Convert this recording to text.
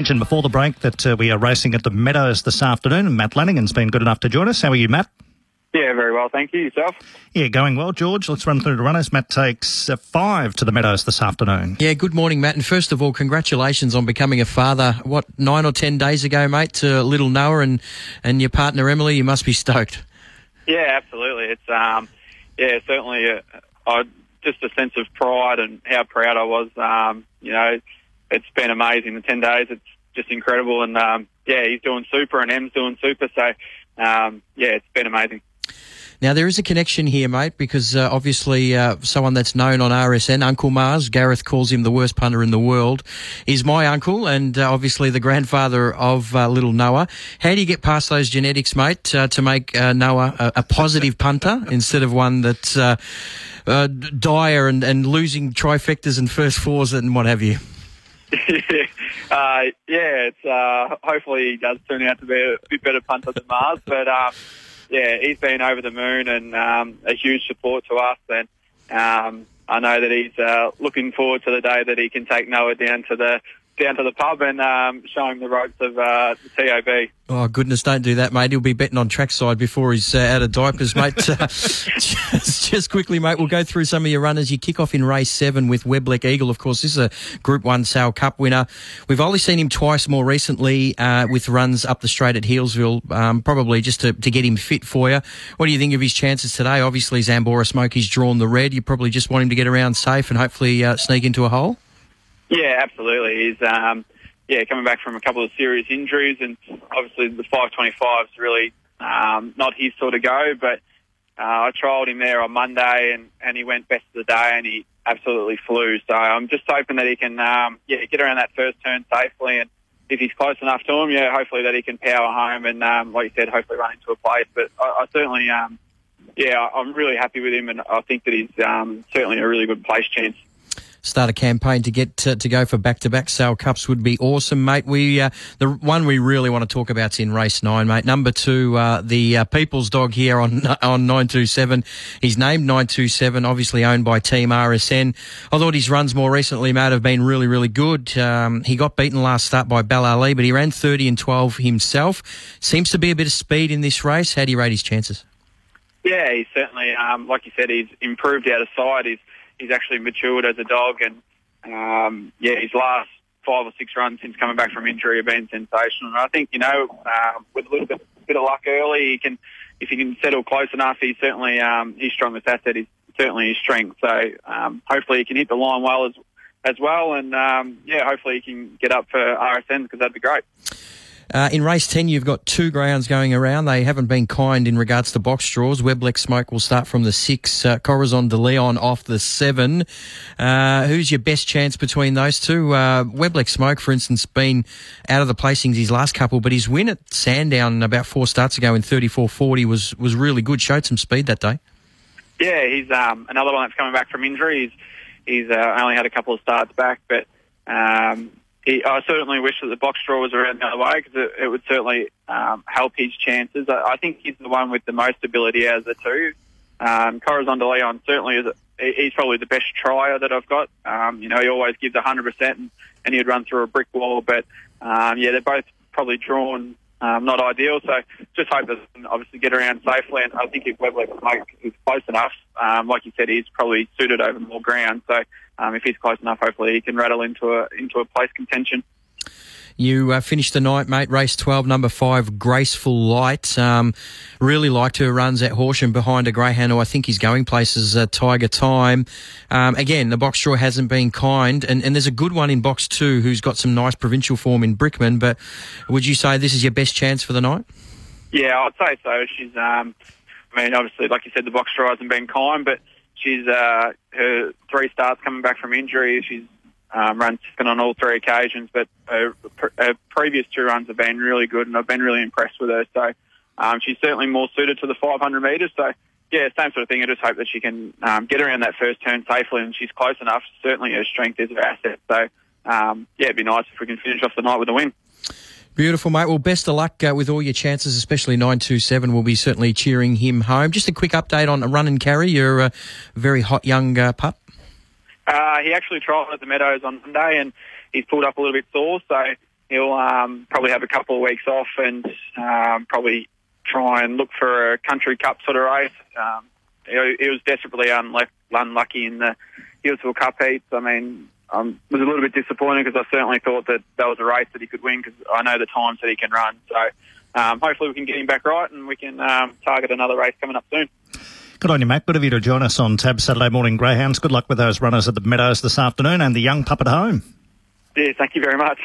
mentioned before the break that uh, we are racing at the Meadows this afternoon, and Matt Lanigan's been good enough to join us. How are you, Matt? Yeah, very well, thank you. Yourself? Yeah, going well, George. Let's run through the runners. Matt takes uh, five to the Meadows this afternoon. Yeah, good morning, Matt. And first of all, congratulations on becoming a father. What nine or ten days ago, mate, to little Noah and and your partner Emily. You must be stoked. Yeah, absolutely. It's um, yeah, certainly a, a, just a sense of pride and how proud I was. Um, you know, it's been amazing. The ten days, it's just incredible. And um, yeah, he's doing super, and M's doing super. So um, yeah, it's been amazing. Now, there is a connection here, mate, because uh, obviously uh, someone that's known on RSN, Uncle Mars, Gareth calls him the worst punter in the world, is my uncle and uh, obviously the grandfather of uh, little Noah. How do you get past those genetics, mate, uh, to make uh, Noah a, a, positive punter instead of one that's dire and, and losing trifectas and first fours and what have you? yeah, it's uh, hopefully he does turn out to be a bit better punter than Mars, but um, yeah, he's been over the moon and um, a huge support to us. And um, I know that he's uh, looking forward to the day that he can take Noah down to the down to the pub and um, show him the ropes of uh, the TAB. Oh goodness, don't do that, mate. He'll be betting on trackside before he's uh, out of diapers, mate. uh, just, just, quickly, mate, we'll go through some of your runners. You kick off in race seven with Webleck Eagle. Of course, this is a Group One Sale Cup winner. We've only seen him twice more recently uh, with runs up the straight at Healesville, um, probably just to, to get him fit for you. What do you think of his chances today? Obviously, Zambora Smoke, he's drawn the red. You probably just want him to get around safe and hopefully uh, sneak into a hole. Yeah, absolutely. He's um, yeah coming back from a couple of serious injuries, and obviously the 525 is really um, not his sort of go. But uh, I trialled him there on Monday, and, and he went best of the day, and he absolutely flew. So I'm just hoping that he can um, yeah get around that first turn safely, and if he's close enough to him, yeah, hopefully that he can power home, and um, like you said, hopefully run into a place. But I, I certainly. Um, yeah, I'm really happy with him, and I think that he's um, certainly a really good place chance start a campaign to get to, to go for back-to-back sale cups would be awesome, mate. We uh, the one we really want to talk about is in race nine, mate. Number two, uh, the uh, People's Dog here on on nine two seven. He's named nine two seven, obviously owned by Team RSN. I thought his runs more recently, mate, have been really really good. Um, he got beaten last start by Bal Ali, but he ran thirty and twelve himself. Seems to be a bit of speed in this race. How do you rate his chances? Yeah, he's certainly, um, like you said, he's improved out of sight. He's he's actually matured as a dog, and um, yeah, his last five or six runs since coming back from injury have been sensational. And I think you know, uh, with a little bit bit of luck early, he can if he can settle close enough, he's certainly um, his strongest asset is certainly his strength. So um, hopefully he can hit the line well as as well, and um, yeah, hopefully he can get up for RSN because that'd be great. Uh, in race 10, you've got two grounds going around. They haven't been kind in regards to box draws. Webleck Smoke will start from the six, uh, Corazon de Leon off the seven. Uh, who's your best chance between those two? Uh, Webleck Smoke, for instance, been out of the placings his last couple, but his win at Sandown about four starts ago in 34.40 was, was really good, showed some speed that day. Yeah, he's um, another one that's coming back from injury. He's, he's uh, only had a couple of starts back, but um, he, I certainly wish that the box draw was around the other way because it, it, would certainly um, help his chances. I, I, think he's the one with the most ability out of the two. Um, Corazon de Leon certainly is. He's probably the best trier that I've got. Um, you know, he always gives 100% and, and he'd run through a brick wall. But um, yeah, they're both probably drawn um, not ideal. So just hope that can obviously get around safely. And I think if Webleck is close enough, um, like you said, he's probably suited over more ground. So um, if he's close enough, hopefully he can rattle into a into a place contention. You uh, finished the night, mate. Race 12, number five, Graceful Light. Um, really liked her runs at Horsham behind a greyhound who I think is going places, uh, Tiger Time. Um, again, the box draw hasn't been kind, and, and there's a good one in box two who's got some nice provincial form in Brickman. But would you say this is your best chance for the night? Yeah, I'd say so. She's, um, I mean, obviously, like you said, the box draw hasn't been kind, but she's uh, her three starts coming back from injury. She's um, run second on all three occasions, but her, her, previous two runs have been really good, and I've been really impressed with her. So um, she's certainly more suited to the 500 metres. So yeah, same sort of thing. I just hope that she can um, get around that first turn safely, and she's close enough. Certainly, her strength is her asset. So um, yeah, it'd be nice if we can finish off the night with a win. Beautiful, mate. Well, best of luck uh, with all your chances, especially 927. We'll be certainly cheering him home. Just a quick update on run and carry. You're a very hot young uh, pup. Uh, he actually trialled at the Meadows on Monday and he's pulled up a little bit sore. So he'll um, probably have a couple of weeks off and um, probably try and look for a country cup sort of race. Um, he, he was desperately unlucky, in the Healesville Cup heats. I mean, um, was a little bit disappointed because I certainly thought that that was a race that he could win because I know the times that he can run. So um, hopefully we can get him back right and we can um, target another race coming up soon. Good on you, Matt. Good of you to join us on Tab Saturday Morning Greyhounds. Good luck with those runners at the Meadows this afternoon and the young pup at home. Yeah, thank you very much.